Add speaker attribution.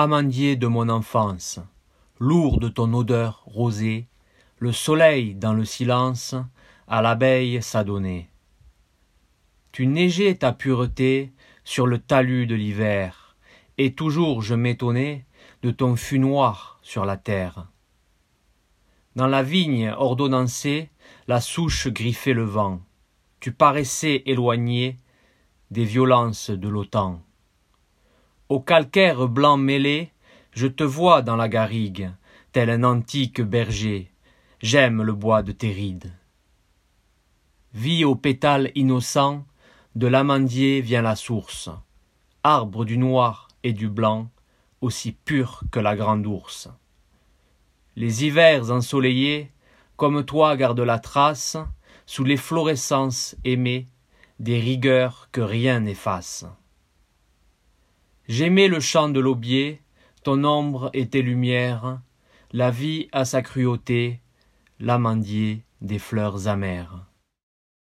Speaker 1: Amandier de mon enfance, lourd de ton odeur rosée, le soleil dans le silence à l'abeille s'adonnait. Tu neigeais ta pureté sur le talus de l'hiver, et toujours je m'étonnais de ton fût noir sur la terre. Dans la vigne ordonnancée, la souche griffait le vent. Tu paraissais éloigné des violences de l'OTAN. Au calcaire blanc mêlé, je te vois dans la garrigue, tel un antique berger. J'aime le bois de tes rides. Vie aux pétales innocents, de l'amandier vient la source, arbre du noir et du blanc, aussi pur que la grande ours. Les hivers ensoleillés, comme toi gardent la trace, sous les florescences aimées, des rigueurs que rien n'efface. J'aimais le chant de l'aubier, ton ombre et tes lumières, la vie a sa cruauté, l'amandier des fleurs amères.